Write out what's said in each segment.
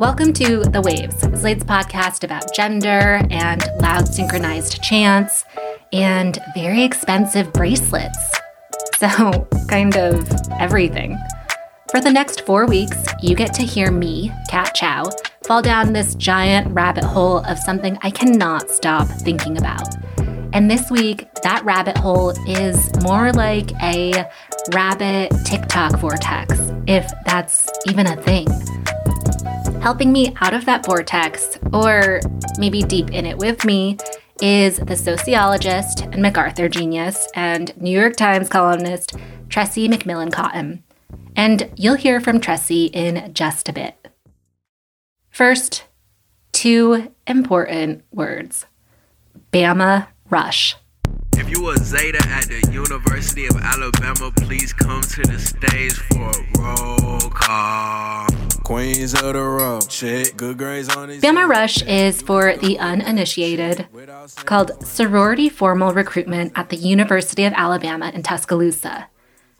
Welcome to The Waves, Slate's podcast about gender and loud synchronized chants and very expensive bracelets. So, kind of everything. For the next four weeks, you get to hear me, Kat Chow, fall down this giant rabbit hole of something I cannot stop thinking about. And this week, that rabbit hole is more like a rabbit TikTok vortex, if that's even a thing. Helping me out of that vortex, or maybe deep in it with me, is the sociologist and MacArthur genius and New York Times columnist Tressie McMillan Cottom. And you'll hear from Tressie in just a bit. First, two important words Bama Rush. If you a Zeta at the University of Alabama, please come to the stage for a roll call. Queens of the road, check good grades on these. Bama Rush is for the uninitiated, called Sorority Formal Recruitment at the University of Alabama in Tuscaloosa.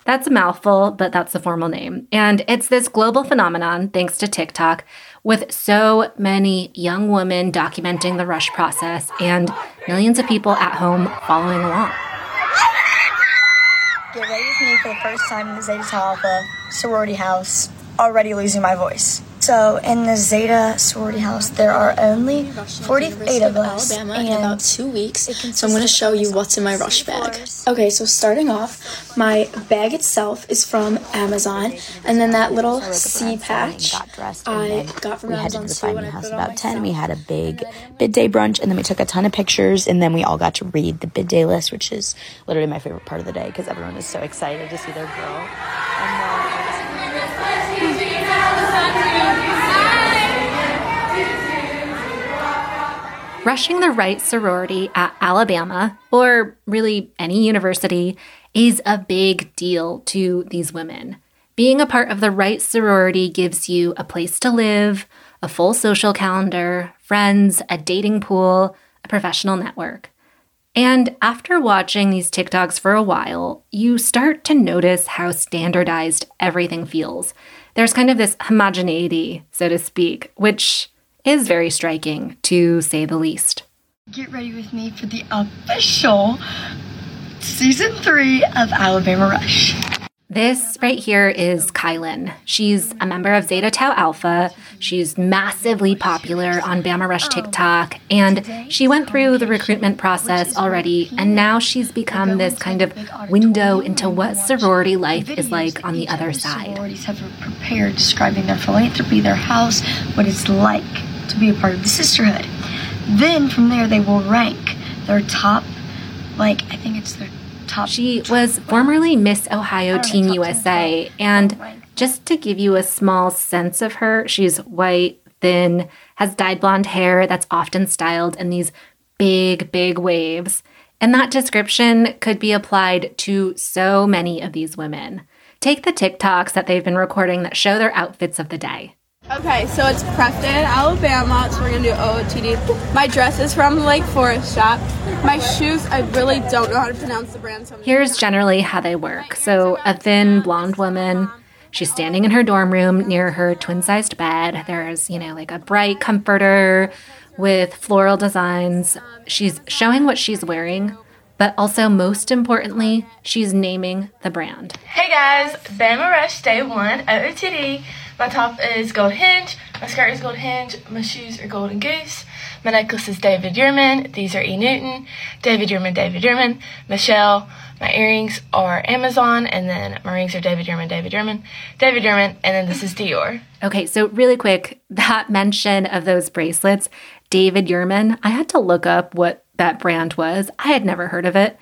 That's a mouthful, but that's the formal name. And it's this global phenomenon, thanks to TikTok, with so many young women documenting the rush process and millions of people at home following along. Get ready with me for the first time in the Zeta Alpha sorority house. Already losing my voice. So in the Zeta sorority house, there are only 48 of us, Alabama and in about two weeks. So I'm going to show you what's in my rush bag. Okay, so starting off, my bag itself is from Amazon, and then that little C patch I got from we headed Amazon to the too. Finding House put it on about 10 we had a big bid day brunch and then we took a ton of pictures and then we all got to read the bid day list which is literally my favorite part of the day because everyone is so excited to see their girl uh, Rushing the right sorority at Alabama, or really any university, is a big deal to these women. Being a part of the right sorority gives you a place to live, a full social calendar, friends, a dating pool, a professional network. And after watching these TikToks for a while, you start to notice how standardized everything feels. There's kind of this homogeneity, so to speak, which is very striking, to say the least. Get ready with me for the official season three of Alabama Rush. This right here is Kylan. She's a member of Zeta Tau Alpha. She's massively popular on Bama Rush oh. TikTok, and she went through the recruitment process already, and now she's become this kind of window into what sorority life is like on the other side. Sororities have prepared describing their philanthropy, their house, what it's like to be a part of the sisterhood. Then from there, they will rank their top, like I think it's their top. She was formerly Miss Ohio know, Teen 10 USA, and just to give you a small sense of her, she's white, thin, has dyed blonde hair that's often styled in these big, big waves. And that description could be applied to so many of these women. Take the TikToks that they've been recording that show their outfits of the day. Okay, so it's Preston, Alabama. So we're gonna do OOTD. My dress is from Lake Forest shop. My shoes, I really don't know how to pronounce the brand. So Here's generally how they work. So, a thin blonde woman, she's standing in her dorm room near her twin sized bed. There's, you know, like a bright comforter with floral designs. She's showing what she's wearing, but also, most importantly, she's naming the brand. Hey guys, Bama Rush Day 1 OOTD. My top is Gold Hinge, my skirt is Gold Hinge, my shoes are Golden Goose, my necklace is David Yurman, these are E. Newton, David Yurman, David Yurman, Michelle, my earrings are Amazon, and then my rings are David Yurman, David Yurman, David Yurman, and then this is Dior. Okay, so really quick, that mention of those bracelets, David Yurman, I had to look up what that brand was. I had never heard of it.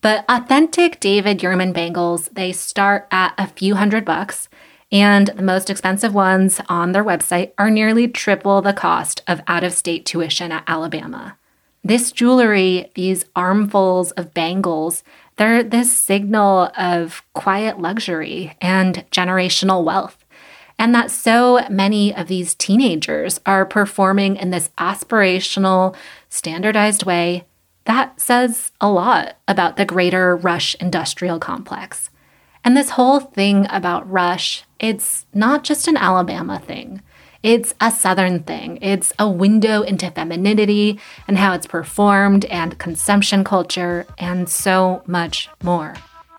But authentic David Yurman bangles, they start at a few hundred bucks, and the most expensive ones on their website are nearly triple the cost of out of state tuition at Alabama. This jewelry, these armfuls of bangles, they're this signal of quiet luxury and generational wealth. And that so many of these teenagers are performing in this aspirational, standardized way, that says a lot about the greater Rush industrial complex. And this whole thing about Rush, it's not just an Alabama thing. It's a Southern thing. It's a window into femininity and how it's performed and consumption culture and so much more.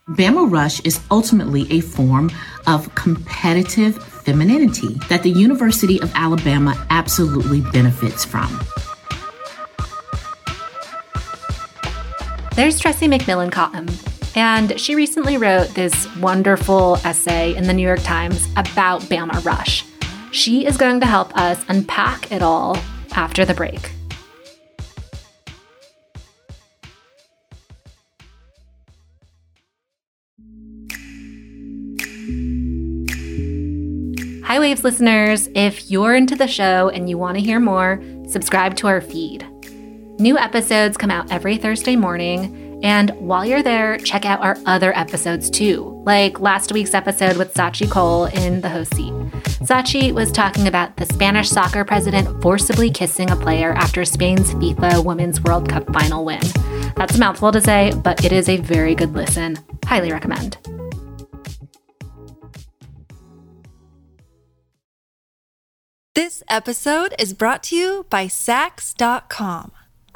Bama Rush is ultimately a form of competitive femininity that the University of Alabama absolutely benefits from. There's Tressie McMillan Cottom, and she recently wrote this wonderful essay in the New York Times about Bama Rush. She is going to help us unpack it all after the break. Hi, Waves listeners. If you're into the show and you want to hear more, subscribe to our feed. New episodes come out every Thursday morning, and while you're there, check out our other episodes too, like last week's episode with Sachi Cole in the host seat. Sachi was talking about the Spanish soccer president forcibly kissing a player after Spain's FIFA Women's World Cup final win. That's a mouthful to say, but it is a very good listen. Highly recommend. This episode is brought to you by Saks.com.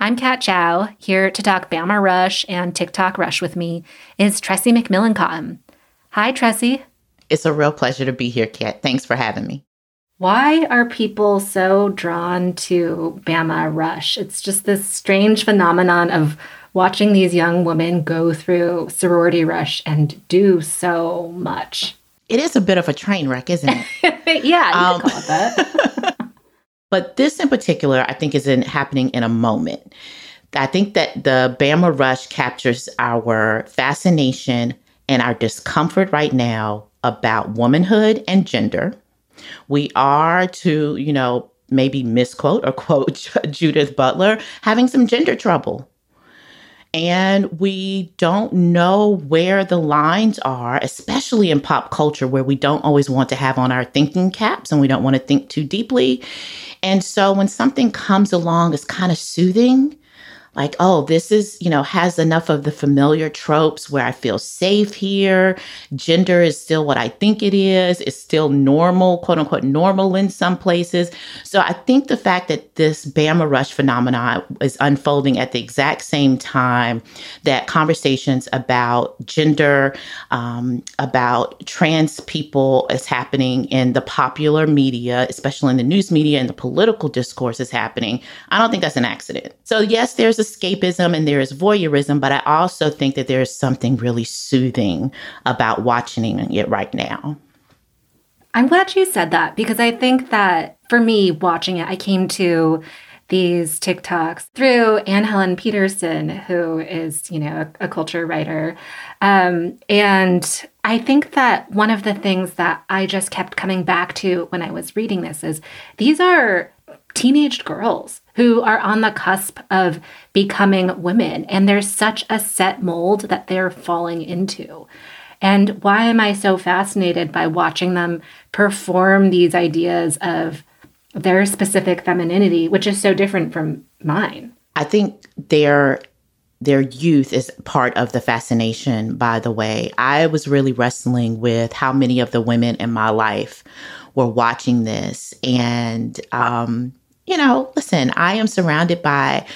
I'm Kat Chow. Here to talk Bama Rush and TikTok Rush with me is Tressie McMillan Cottom. Hi, Tressie. It's a real pleasure to be here, Kat. Thanks for having me. Why are people so drawn to Bama Rush? It's just this strange phenomenon of watching these young women go through sorority rush and do so much. It is a bit of a train wreck, isn't it? yeah, you um, call it that. but this in particular, I think, is in, happening in a moment. I think that the Bama Rush captures our fascination and our discomfort right now about womanhood and gender. We are to, you know, maybe misquote or quote Judith Butler, having some gender trouble. And we don't know where the lines are, especially in pop culture, where we don't always want to have on our thinking caps and we don't want to think too deeply. And so when something comes along, it's kind of soothing like, oh, this is, you know, has enough of the familiar tropes where I feel safe here. Gender is still what I think it is. It's still normal, quote unquote, normal in some places. So I think the fact that this Bama Rush phenomenon is unfolding at the exact same time that conversations about gender, um, about trans people is happening in the popular media, especially in the news media and the political discourse is happening, I don't think that's an accident. So, yes, there's a escapism and there is voyeurism, but I also think that there is something really soothing about watching it right now. I'm glad you said that because I think that for me, watching it, I came to these TikToks through Anne Helen Petersen, who is, you know, a, a culture writer. Um, and I think that one of the things that I just kept coming back to when I was reading this is these are teenage girls who are on the cusp of becoming women. And there's such a set mold that they're falling into. And why am I so fascinated by watching them perform these ideas of their specific femininity, which is so different from mine? I think their their youth is part of the fascination, by the way. I was really wrestling with how many of the women in my life were watching this. And, um, you know, listen, I am surrounded by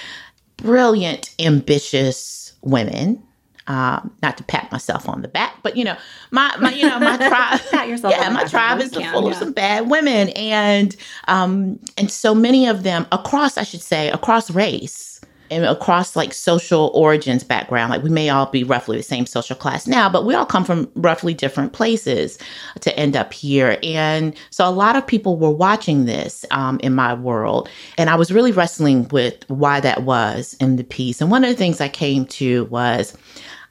brilliant, ambitious women. Um, not to pat myself on the back, but you know, my, my you know, my tribe, yeah, my tribe is can, full yeah. of some bad women, and um, and so many of them across, I should say, across race, and across like social origins background like we may all be roughly the same social class now but we all come from roughly different places to end up here. And so a lot of people were watching this um, in my world and i was really wrestling with why that was in the piece. And one of the things i came to was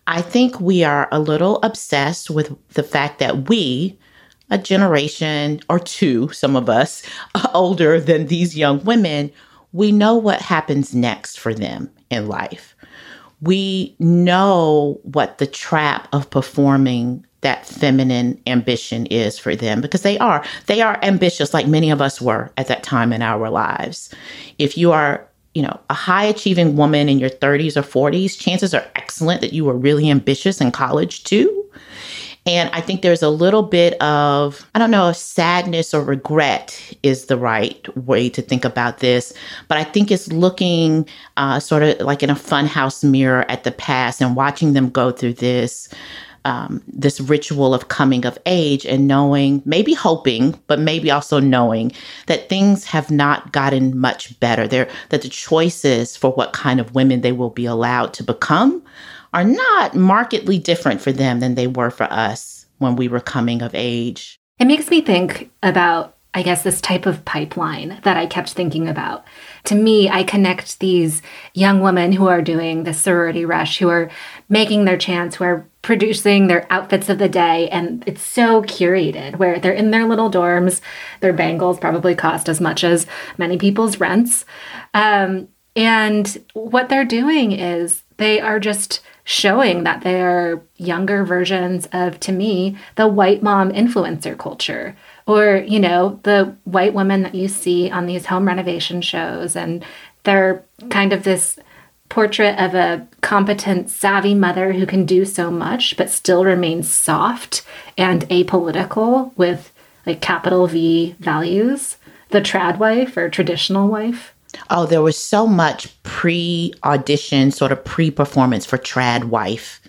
i think we are a little obsessed with the fact that we a generation or two, some of us older than these young women, we know what happens next for them in life. We know what the trap of performing that feminine ambition is for them because they are they are ambitious like many of us were at that time in our lives. If you are you know, a high achieving woman in your 30s or 40s, chances are excellent that you were really ambitious in college too. And I think there's a little bit of, I don't know if sadness or regret is the right way to think about this, but I think it's looking uh, sort of like in a funhouse mirror at the past and watching them go through this. Um, this ritual of coming of age and knowing, maybe hoping, but maybe also knowing that things have not gotten much better. There, that the choices for what kind of women they will be allowed to become are not markedly different for them than they were for us when we were coming of age. It makes me think about, I guess, this type of pipeline that I kept thinking about. To me, I connect these young women who are doing the sorority rush, who are making their chance, who are producing their outfits of the day. And it's so curated where they're in their little dorms. Their bangles probably cost as much as many people's rents. Um, and what they're doing is they are just showing that they are younger versions of, to me, the white mom influencer culture. Or, you know, the white women that you see on these home renovation shows. And they're kind of this portrait of a competent, savvy mother who can do so much, but still remains soft and apolitical with like capital V values. The trad wife or traditional wife. Oh, there was so much pre audition, sort of pre performance for Trad Wife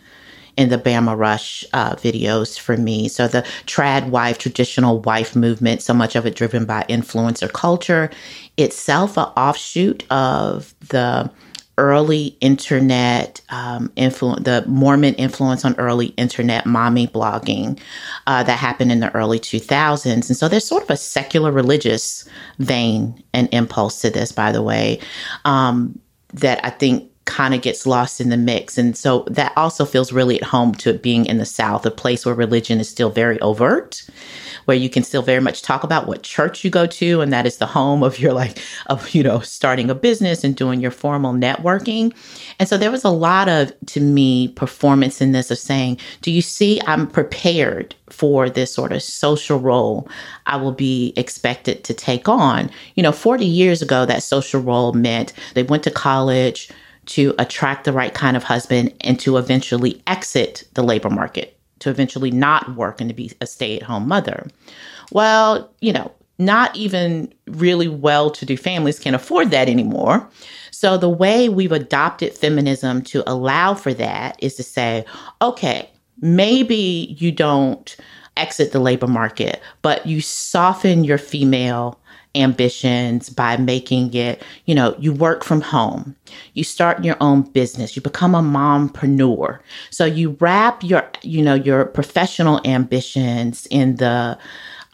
in the Bama Rush uh, videos for me. So the trad wife, traditional wife movement, so much of it driven by influencer culture, itself an offshoot of the early internet um, influence, the Mormon influence on early internet mommy blogging uh, that happened in the early 2000s. And so there's sort of a secular religious vein and impulse to this, by the way, um, that I think kind of gets lost in the mix. And so that also feels really at home to it being in the South, a place where religion is still very overt where you can still very much talk about what church you go to and that is the home of your like of you know starting a business and doing your formal networking. And so there was a lot of to me performance in this of saying do you see i'm prepared for this sort of social role i will be expected to take on? You know 40 years ago that social role meant they went to college to attract the right kind of husband and to eventually exit the labor market to eventually not work and to be a stay at home mother. Well, you know, not even really well to do families can afford that anymore. So, the way we've adopted feminism to allow for that is to say, okay, maybe you don't exit the labor market, but you soften your female ambitions by making it, you know, you work from home, you start your own business, you become a mompreneur. So you wrap your, you know, your professional ambitions in the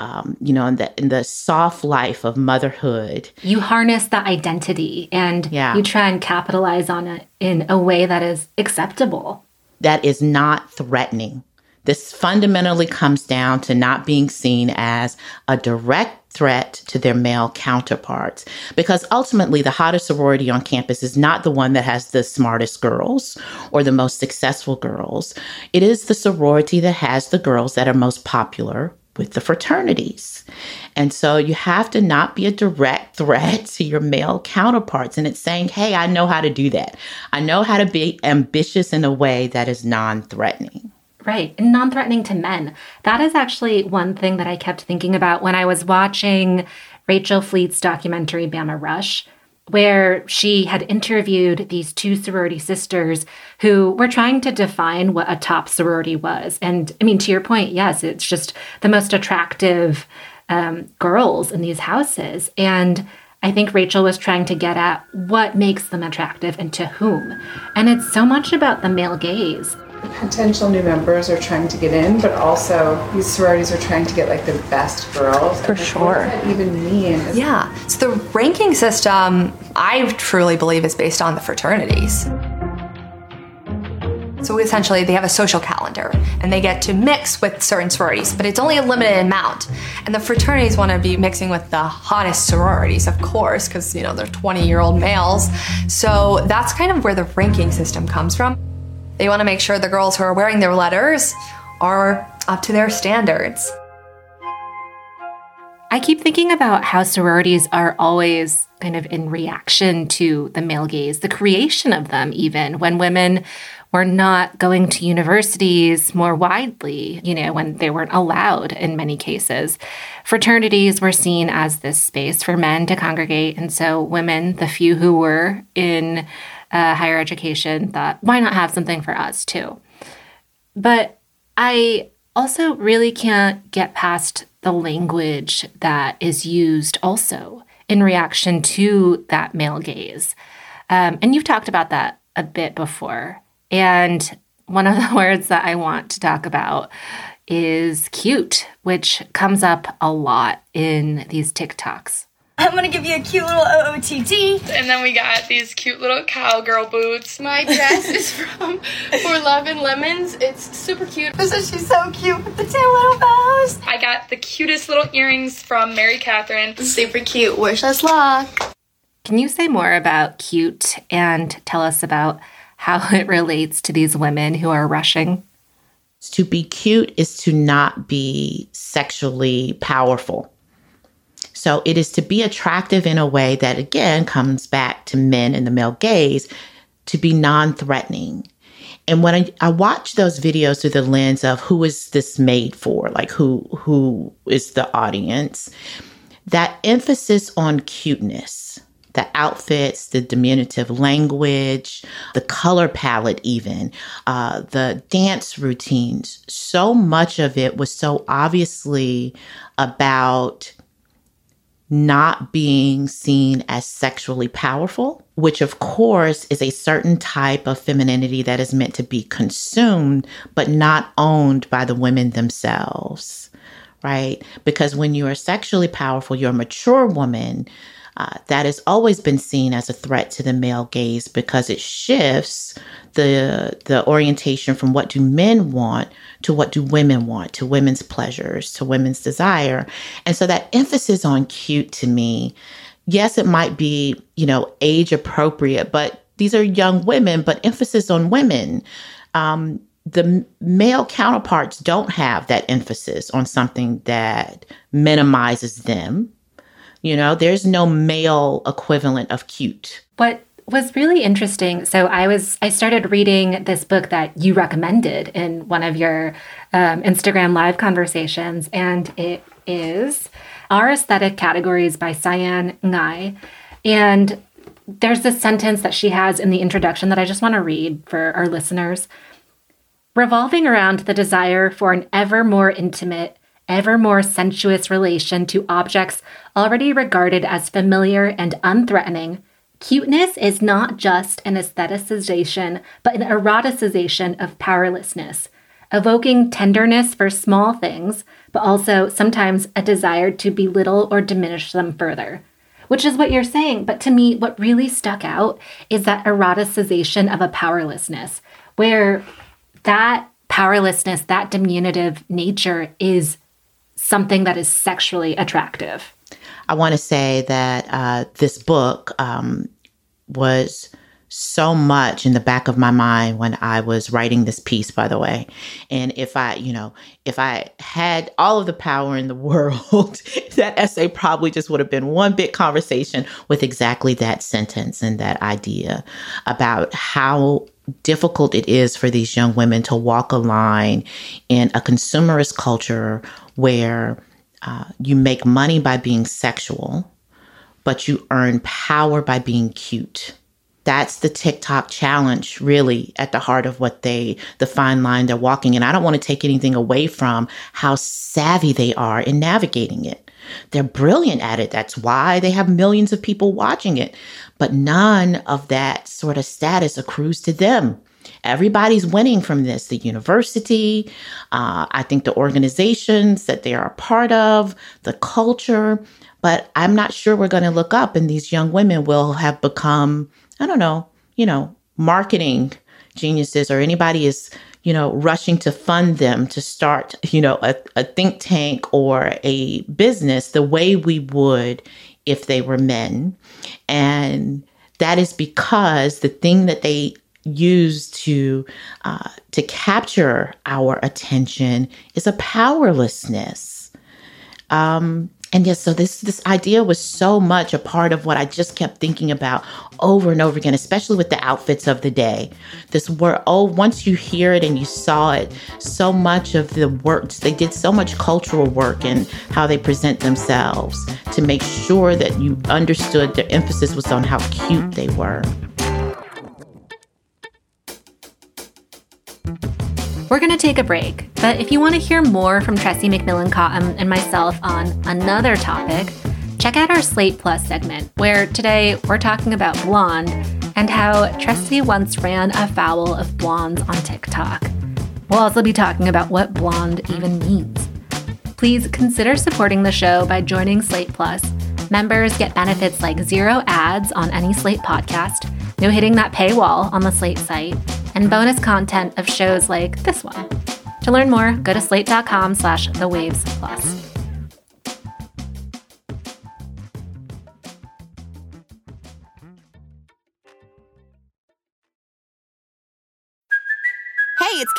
um, you know, in the in the soft life of motherhood. You harness that identity and yeah. you try and capitalize on it in a way that is acceptable. That is not threatening This fundamentally comes down to not being seen as a direct threat to their male counterparts because ultimately the hottest sorority on campus is not the one that has the smartest girls or the most successful girls. It is the sorority that has the girls that are most popular with the fraternities. And so you have to not be a direct threat to your male counterparts. And it's saying, hey, I know how to do that. I know how to be ambitious in a way that is non threatening. Right. And non threatening to men. That is actually one thing that I kept thinking about when I was watching Rachel Fleit's documentary, Bama Rush, where she had interviewed these two sorority sisters who were trying to define what a top sorority was. And I mean, to your point, yes, it's just the most attractive um, girls in these houses. And I think Rachel was trying to get at what makes them attractive and to whom. And it's so much about the male gaze potential new members are trying to get in, but also these sororities are trying to get like the best girls. For sure. What does that even mean? Is yeah. So the ranking system, I truly believe, is based on the fraternities. So essentially, they have a social calendar and they get to mix with certain sororities, but it's only a limited amount. And the fraternities want to be mixing with the hottest sororities, of course, because, you know, they're 20 year old males. So that's kind of where the ranking system comes from. They want to make sure the girls who are wearing their letters are up to their standards. I keep thinking about how sororities are always kind of in reaction to the male gaze, the creation of them, even when women were not going to universities more widely, you know, when they weren't allowed in many cases. Fraternities were seen as this space for men to congregate. And so women, the few who were in uh, higher education thought, why not have something for us too? But I also really can't get past the language that is used also in reaction to that male gaze. Um, and you've talked about that a bit before. And one of the words that I want to talk about is cute, which comes up a lot in these TikToks. I'm gonna give you a cute little OOTD. And then we got these cute little cowgirl boots. My dress is from For Love and Lemons. It's super cute. This Isn't she so cute with the two little bows? I got the cutest little earrings from Mary Catherine. Super cute. Wish us luck. Can you say more about cute and tell us about how it relates to these women who are rushing? To be cute is to not be sexually powerful so it is to be attractive in a way that, again, comes back to men and the male gaze to be non threatening. And when I, I watch those videos through the lens of who is this made for, like who who is the audience, that emphasis on cuteness, the outfits, the diminutive language, the color palette, even uh, the dance routines. So much of it was so obviously about not being seen as sexually powerful, which of course is a certain type of femininity that is meant to be consumed, but not owned by the women themselves, right? Because when you are sexually powerful, you're a mature woman. Uh, that has always been seen as a threat to the male gaze because it shifts the the orientation from what do men want to what do women want, to women's pleasures, to women's desire. And so that emphasis on cute to me, yes, it might be, you know, age appropriate, but these are young women, but emphasis on women. Um, the male counterparts don't have that emphasis on something that minimizes them. You know, there's no male equivalent of cute. What was really interesting. So I was I started reading this book that you recommended in one of your um, Instagram live conversations, and it is Our Aesthetic Categories by Sianne Ngai. And there's this sentence that she has in the introduction that I just want to read for our listeners. Revolving around the desire for an ever more intimate, ever more sensuous relation to objects already regarded as familiar and unthreatening Cuteness is not just an aestheticization, but an eroticization of powerlessness, evoking tenderness for small things, but also sometimes a desire to belittle or diminish them further. Which is what you're saying, but to me, what really stuck out is that eroticization of a powerlessness, where that powerlessness, that diminutive nature is something that is sexually attractive. I want to say that uh, this book um, was so much in the back of my mind when I was writing this piece, by the way. And if I, you know, if I had all of the power in the world, that essay probably just would have been one big conversation with exactly that sentence and that idea about how difficult it is for these young women to walk a line in a consumerist culture where uh, you make money by being sexual, but you earn power by being cute that's the TikTok challenge really at the heart of what they, the fine line they're walking. And I don't want to take anything away from how savvy they are in navigating it. They're brilliant at it. That's why they have millions of people watching it. But none of that sort of status accrues to them. Everybody's winning from this. The university, uh, I think the organizations that they are a part of, the culture. But I'm not sure we're going to look up and these young women will have become I don't know, you know, marketing geniuses or anybody is, you know, rushing to fund them to start, you know, a, a think tank or a business the way we would if they were men. And that is because the thing that they use to uh, to capture our attention is a powerlessness. Um, and yes, so this this idea was so much a part of what I just kept thinking about over and over again, especially with the outfits of the day. This word, oh, once you hear it and you saw it, so much of the works they did so much cultural work and how they present themselves to make sure that you understood their emphasis was on how cute they were. We're going to take a break, but if you want to hear more from Tressie McMillan Cottom and myself on another topic, check out our Slate Plus segment, where today we're talking about blonde and how Tressie once ran afoul of blondes on TikTok. We'll also be talking about what blonde even means. Please consider supporting the show by joining Slate Plus. Members get benefits like zero ads on any Slate podcast, no hitting that paywall on the Slate site, and bonus content of shows like this one. To learn more, go to slate.com slash the waves plus.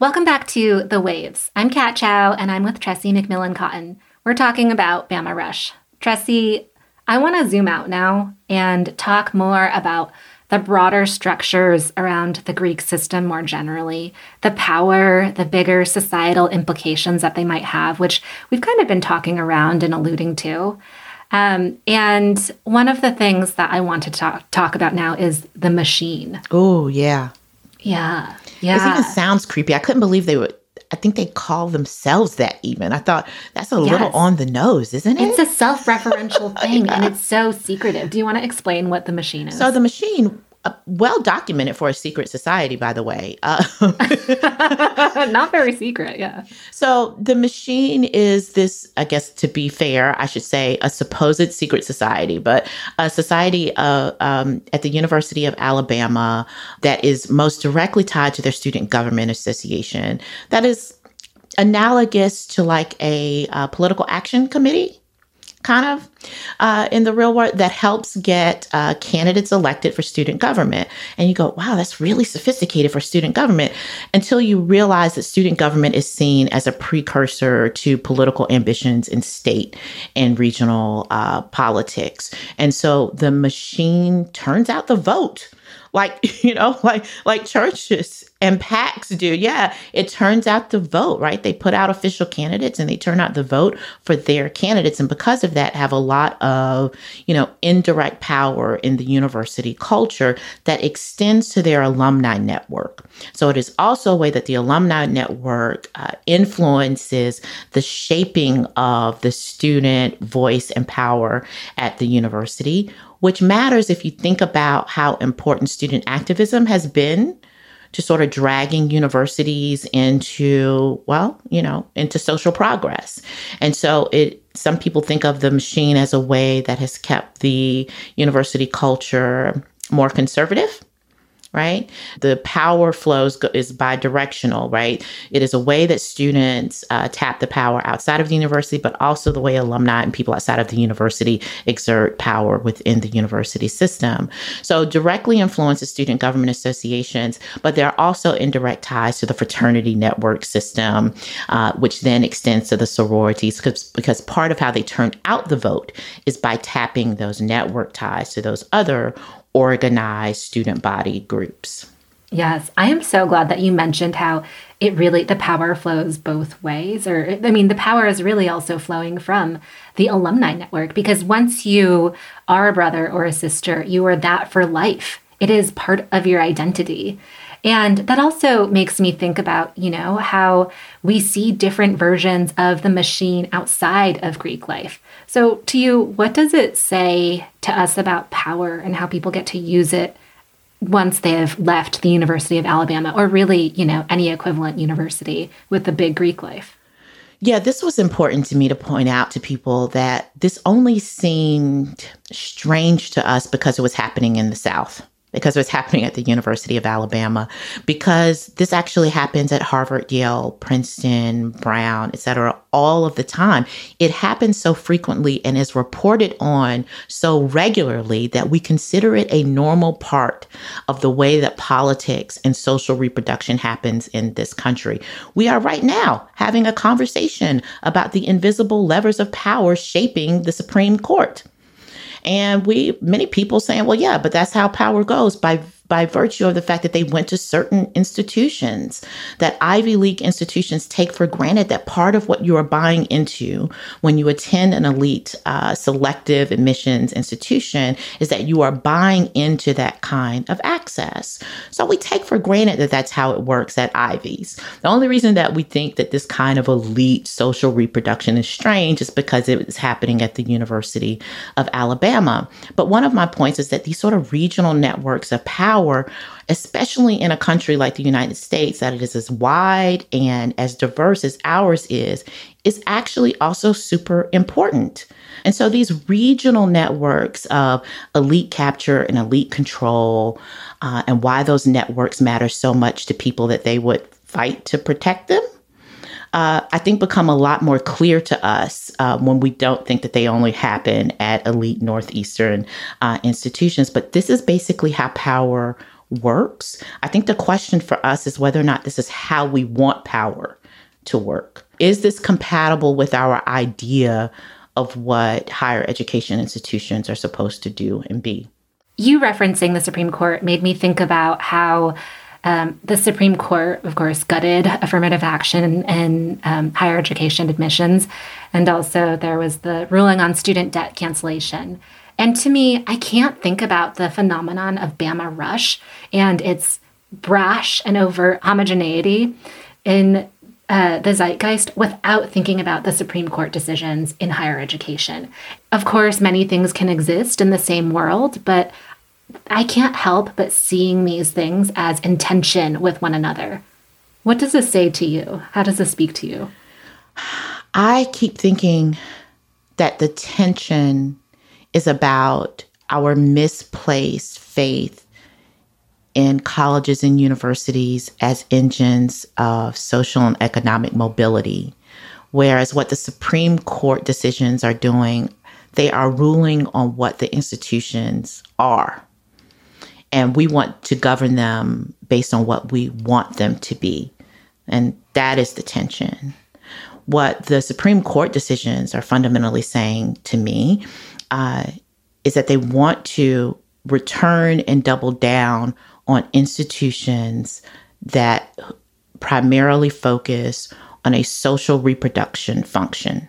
Welcome back to The Waves. I'm Kat Chow, and I'm with Tressie McMillan Cottom. We're talking about Bama Rush. Tressie, I want to zoom out now and talk more about the broader structures around the Greek system more generally, the power, the bigger societal implications that they might have, which we've kind of been talking around and alluding to. Um, and one of the things that I want to talk, talk about now is the machine. Oh, yeah. Yeah. Yeah. It even sounds creepy. I couldn't believe they would. I think they call themselves that even. I thought that's a yes. little on the nose, isn't it? It's a self referential thing and it's so secretive. Do you want to explain what the machine is? So, the machine uh, well documented for a secret society, by the way. Uh, Not very secret, yeah. So the machine is this, I guess, to be fair, I should say, a supposed secret society, but a society uh, um, at the University of Alabama that is most directly tied to their student government association. That is analogous to like a, a uh, political action committee kind of uh, in the real world that helps get uh, candidates elected for student government. And you go, wow, that's really sophisticated for student government until you realize that student government is seen as a precursor to political ambitions in state and regional uh, politics. And so the machine turns out the vote like you know like like churches and PACs do. Yeah, it turns out the vote, right? They put out official candidates and they turn out the vote for their candidates. And because of that, have a lot of, you know, indirect power in the university culture that extends to their alumni network. So it is also a way that the alumni network uh, influences the shaping of the student voice and power at the university, which matters if you think about how important student activism has been to sort of dragging universities into, well, you know, into social progress. And so it some people think of the machine as a way that has kept the university culture more conservative right? The power flows is bidirectional, right? It is a way that students uh, tap the power outside of the university, but also the way alumni and people outside of the university exert power within the university system. So directly influences student government associations, but there are also indirect ties to the fraternity network system, uh, which then extends to the sororities, because part of how they turn out the vote is by tapping those network ties to those other organized student body groups. Yes, I am so glad that you mentioned how it really, the power flows both ways. Or, I mean, the power is really also flowing from the alumni network because once you are a brother or a sister, you are that for life. It is part of your identity. And that also makes me think about, you know, how we see different versions of the machine outside of Greek life. So, to you, what does it say to us about power and how people get to use it once they have left the University of Alabama or really, you know, any equivalent university with the big Greek life? Yeah, this was important to me to point out to people that this only seemed strange to us because it was happening in the South because it was happening at the University of Alabama, because this actually happens at Harvard, Yale, Princeton, Brown, etc., all of the time. It happens so frequently and is reported on so regularly that we consider it a normal part of the way that politics and social reproduction happens in this country. We are right now having a conversation about the invisible levers of power shaping the Supreme Court. And we, many people saying, well, yeah, but that's how power goes by by virtue of the fact that they went to certain institutions, that Ivy League institutions take for granted that part of what you are buying into when you attend an elite uh, selective admissions institution is that you are buying into that kind of access. So we take for granted that that's how it works at Ivy's. The only reason that we think that this kind of elite social reproduction is strange is because it is happening at the University of Alabama. But one of my points is that these sort of regional networks of power power, especially in a country like the United States, that it is as wide and as diverse as ours is, is actually also super important. And so these regional networks of elite capture and elite control, uh, and why those networks matter so much to people that they would fight to protect them. Uh, I think become a lot more clear to us uh, when we don't think that they only happen at elite Northeastern uh, institutions. But this is basically how power works. I think the question for us is whether or not this is how we want power to work. Is this compatible with our idea of what higher education institutions are supposed to do and be? You referencing the Supreme Court made me think about how um, the Supreme Court, of course, gutted affirmative action in um, higher education admissions. And also, there was the ruling on student debt cancellation. And to me, I can't think about the phenomenon of Bama Rush and its brash and overt homogeneity in uh, the zeitgeist without thinking about the Supreme Court decisions in higher education. Of course, many things can exist in the same world, but I can't help but seeing these things as intention with one another. What does this say to you? How does this speak to you? I keep thinking that the tension is about our misplaced faith in colleges and universities as engines of social and economic mobility. Whereas what the Supreme Court decisions are doing They are ruling on what the institutions are. And we want to govern them based on what we want them to be. And that is the tension. What the Supreme Court decisions are fundamentally saying to me uh, is that they want to return and double down on institutions that primarily focus on a social reproduction function.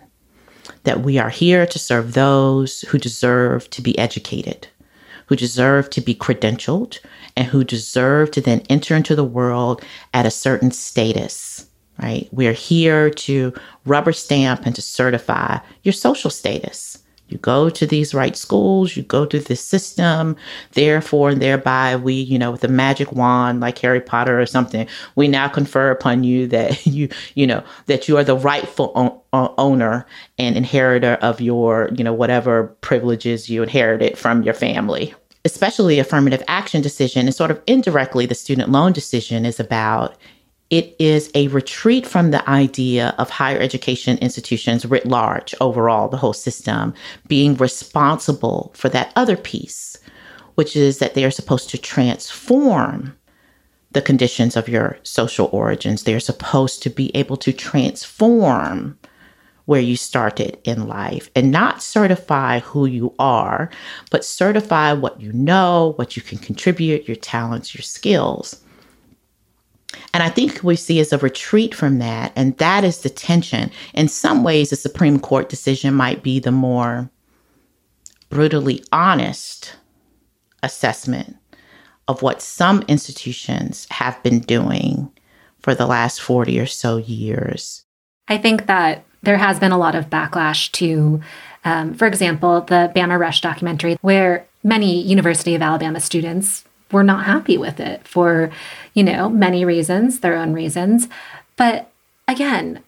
That we are here to serve those who deserve to be educated, who deserve to be credentialed, and who deserve to then enter into the world at a certain status, right? We're here to rubber stamp and to certify your social status. You go to these right schools, you go through this system. Therefore, and thereby, we, you know, with a magic wand like Harry Potter or something, we now confer upon you that you, you know, that you are the rightful o- owner and inheritor of your, you know, whatever privileges you inherited from your family. Especially affirmative action decision and sort of indirectly the student loan decision is about it is a retreat from the idea of higher education institutions writ large, overall, the whole system, being responsible for that other piece, which is that they are supposed to transform the conditions of your social origins. They're supposed to be able to transform where you started in life and not certify who you are, but certify what you know, what you can contribute, your talents, your skills. And I think we see as a retreat from that, and that is the tension. In some ways, the Supreme Court decision might be the more brutally honest assessment of what some institutions have been doing for the last 40 or so years. I think that there has been a lot of backlash to, um, for example, the Bama Rush documentary, where many University of Alabama students were not happy with it for, you know, many reasons, their own reasons. But again,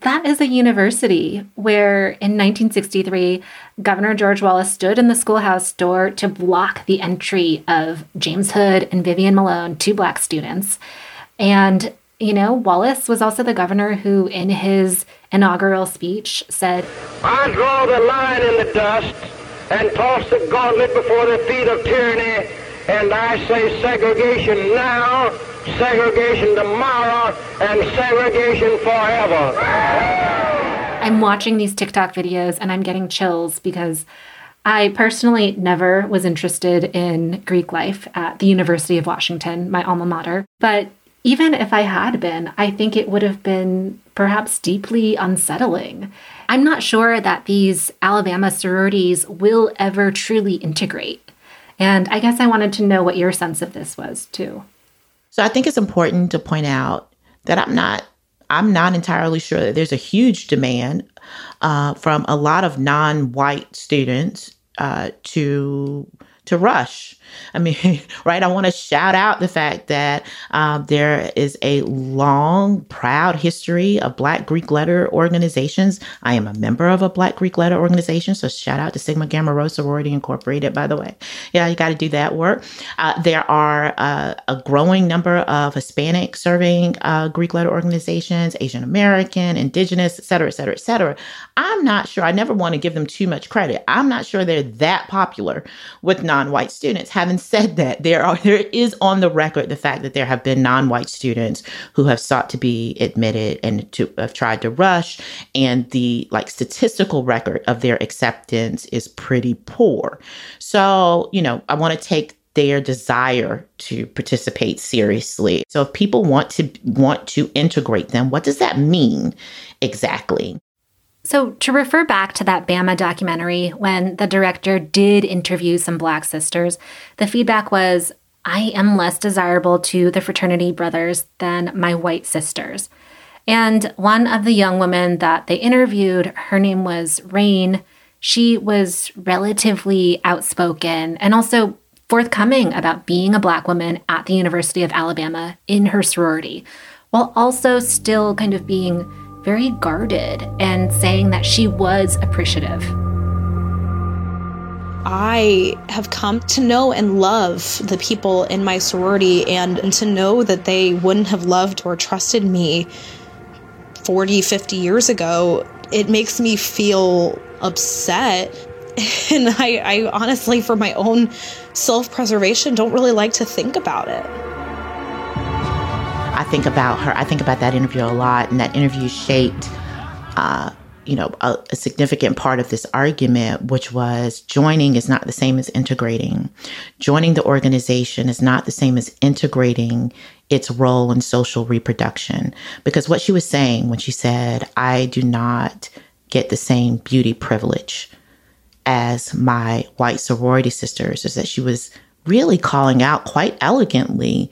that is a university where in 1963, Governor George Wallace stood in the schoolhouse door to block the entry of James Hood and Vivian Malone, two black students. And, you know, Wallace was also the governor who, in his inaugural speech, said, I draw the line in the dust and toss the gauntlet before the feet of tyranny and I say segregation now, segregation tomorrow, and segregation forever. I'm watching these TikTok videos and I'm getting chills because I personally never was interested in Greek life at the University of Washington, my alma mater. But even if I had been, I think it would have been perhaps deeply unsettling. I'm not sure that these Alabama sororities will ever truly integrate. And I guess I wanted to know what your sense of this was too. So I think it's important to point out that I'm not I'm not entirely sure that there's a huge demand uh, from a lot of non-white students uh, to to rush. I mean, right? I want to shout out the fact that um, there is a long, proud history of Black Greek letter organizations. I am a member of a Black Greek letter organization, so shout out to Sigma Gamma Rho Sorority Incorporated, by the way. Yeah, you got to do that work. Uh, there are uh, a growing number of Hispanic serving uh, Greek letter organizations, Asian American, Indigenous, et cetera, et cetera, et cetera. I'm not sure. I never want to give them too much credit. I'm not sure they're that popular with non-white students having said that, there are there is on the record the fact that there have been non-white students who have sought to be admitted and to have tried to rush, and the like statistical record of their acceptance is pretty poor. So, you know, I want to take their desire to participate seriously. So if people want to want to integrate them, what does that mean exactly? So, to refer back to that Bama documentary, when the director did interview some Black sisters, the feedback was I am less desirable to the fraternity brothers than my white sisters. And one of the young women that they interviewed, her name was Rain. She was relatively outspoken and also forthcoming about being a Black woman at the University of Alabama in her sorority, while also still kind of being very guarded and saying that she was appreciative. I have come to know and love the people in my sorority and to know that they wouldn't have loved or trusted me 40, 50 years ago. It makes me feel upset And I, I honestly, for my own self preservation, don't really like to think about it. I think about her. I think about that interview a lot, and that interview shaped, uh, you know, a, a, significant part of this argument, which was joining is not the same as integrating. Joining the organization is not the same as integrating its role in social reproduction. Because what she was saying when she said, "I do not get the same beauty privilege." as my white sorority sisters is that she was really calling out quite elegantly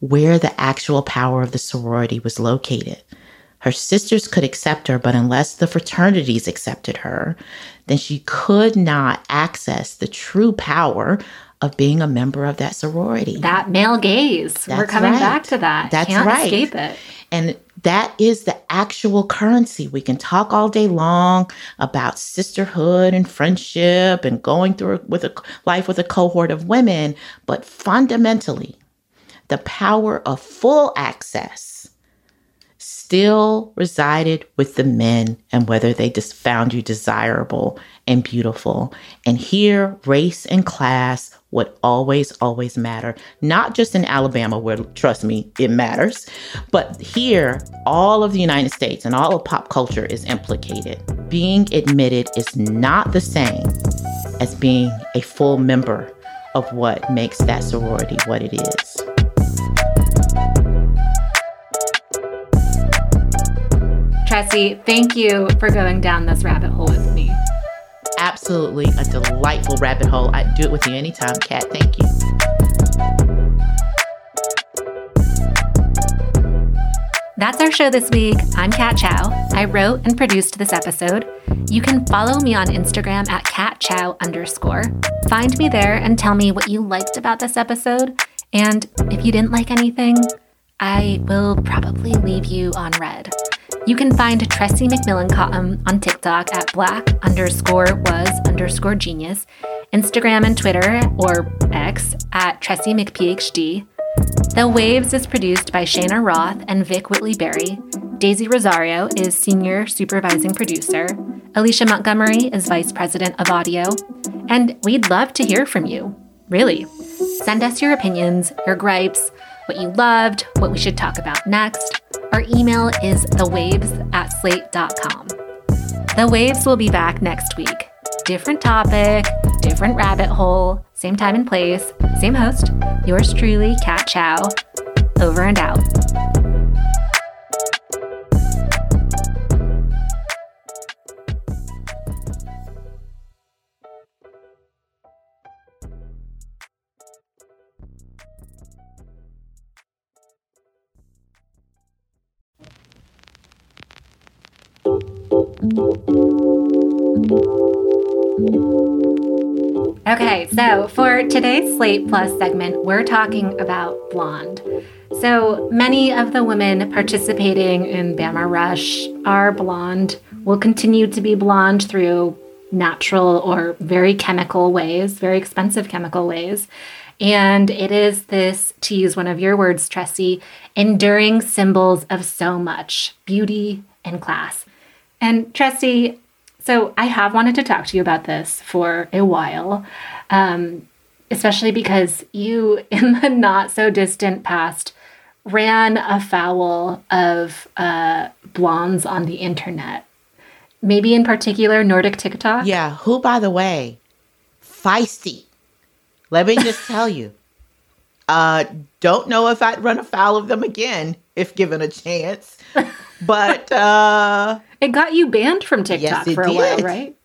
where the actual power of the sorority was located. Her sisters could accept her, but unless the fraternities accepted her, then she could not access the true power of being a member of that sorority. That male gaze. That's We're coming right. back to that. That's Can't right. escape it. And that is the actual currency. We can talk all day long about sisterhood and friendship and going through with a life with a cohort of women, but fundamentally, the power of full access still resided with the men and whether they just found you desirable and beautiful. And here, race and class would always, always matter. Not just in Alabama, where, trust me, it matters, but here, all of the United States and all of pop culture is implicated. Being admitted is not the same as being a full member of what makes that sorority what it is. Tressie, thank you for going down this rabbit hole with me absolutely a delightful rabbit hole. I'd do it with you anytime, Kat. Thank you. That's our show this week. I'm Kat Chow. I wrote and produced this episode. You can follow me on Instagram at catchow underscore. Find me there and tell me what you liked about this episode. And if you didn't like anything, I will probably leave you on red. You can find Tressie McMillan Cottom on TikTok at black underscore was underscore genius, Instagram and Twitter or X at Tressie McPhD. The Waves is produced by Cheyna Roth and Vic Whitley Berry. Daisy Rosario is senior supervising producer. Alicia Montgomery is vice president of audio. And we'd love to hear from you. Really. Send us your opinions, your gripes, what you loved, what we should talk about next. Our email is thewaves at slate.com. The Waves will be back next week. Different topic, different rabbit hole, same time and place, same host. Yours truly, Kat Chow. Over and out. Okay, so for today's Slate Plus segment, we're talking about blonde. So many of the women participating in Bama Rush are blonde, will continue to be blonde through natural or very chemical ways, very expensive chemical ways. And it is this, to use one of your words, Tressie, enduring symbols of so much beauty and class. And Tressie, so I have wanted to talk to you about this for a while, um, especially because you, in the not so distant past, ran afoul of uh, blondes on the internet. Maybe in particular Nordic TikTok. Yeah, who, by the way, feisty. Let me just tell you. Uh, don't know if I'd run afoul of them again if given a chance. But uh it got you banned from TikTok yes, for a did. while, right?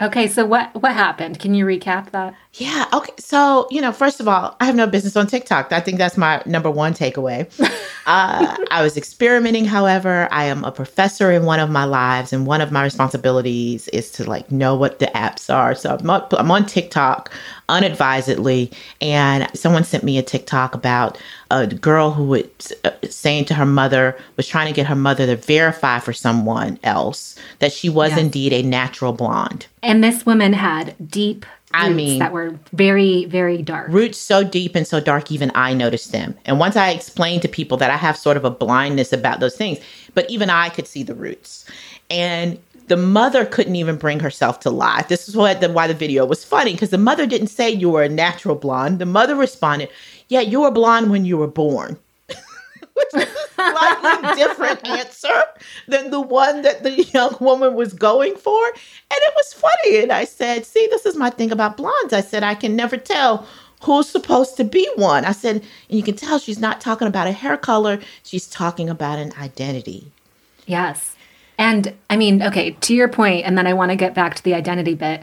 Okay, so what what happened? Can you recap that? Yeah. Okay. So you know, first of all, I have no business on TikTok. I think that's my number one takeaway. uh, I was experimenting. However, I am a professor in one of my lives, and one of my responsibilities is to like know what the apps are. So I'm on, I'm on TikTok unadvisedly, and someone sent me a TikTok about a girl who was uh, saying to her mother was trying to get her mother to verify for someone else that she was yes. indeed a natural blonde. And this woman had deep I mean, that were very, very dark. Roots so deep and so dark, even I noticed them. And once I explained to people that I have sort of a blindness about those things, but even I could see the roots. And the mother couldn't even bring herself to lie. This is what the, why the video was funny because the mother didn't say you were a natural blonde. The mother responded, "Yeah, you were blonde when you were born." Which is a slightly different answer than the one that the young woman was going for. And it was funny. And I said, See, this is my thing about blondes. I said, I can never tell who's supposed to be one. I said, and you can tell she's not talking about a hair color, she's talking about an identity. Yes. And I mean, okay, to your point, and then I want to get back to the identity bit.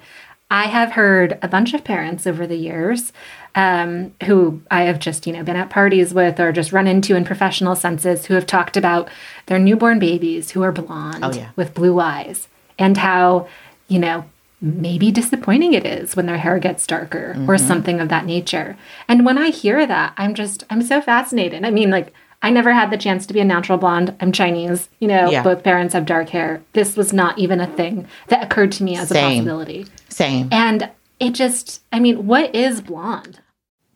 I have heard a bunch of parents over the years um, who I have just, you know, been at parties with or just run into in professional senses who have talked about their newborn babies who are blonde Oh, yeah. with blue eyes and how, you know, maybe disappointing it is when their hair gets darker or Mhm. something of that nature. And when I hear that, I'm just, I'm so fascinated. I mean, like, I never had the chance to be a natural blonde. I'm Chinese. You know, Yeah. both parents have dark hair. This was not even a thing that occurred to me as a possibility. Same. And it just, I mean, what is blonde?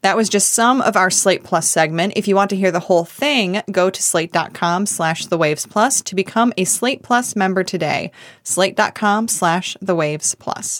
That was just some of our Slate Plus segment. If you want to hear the whole thing, go to slate.com slash the waves plus to become a Slate Plus member today. Slate.com slash the waves plus.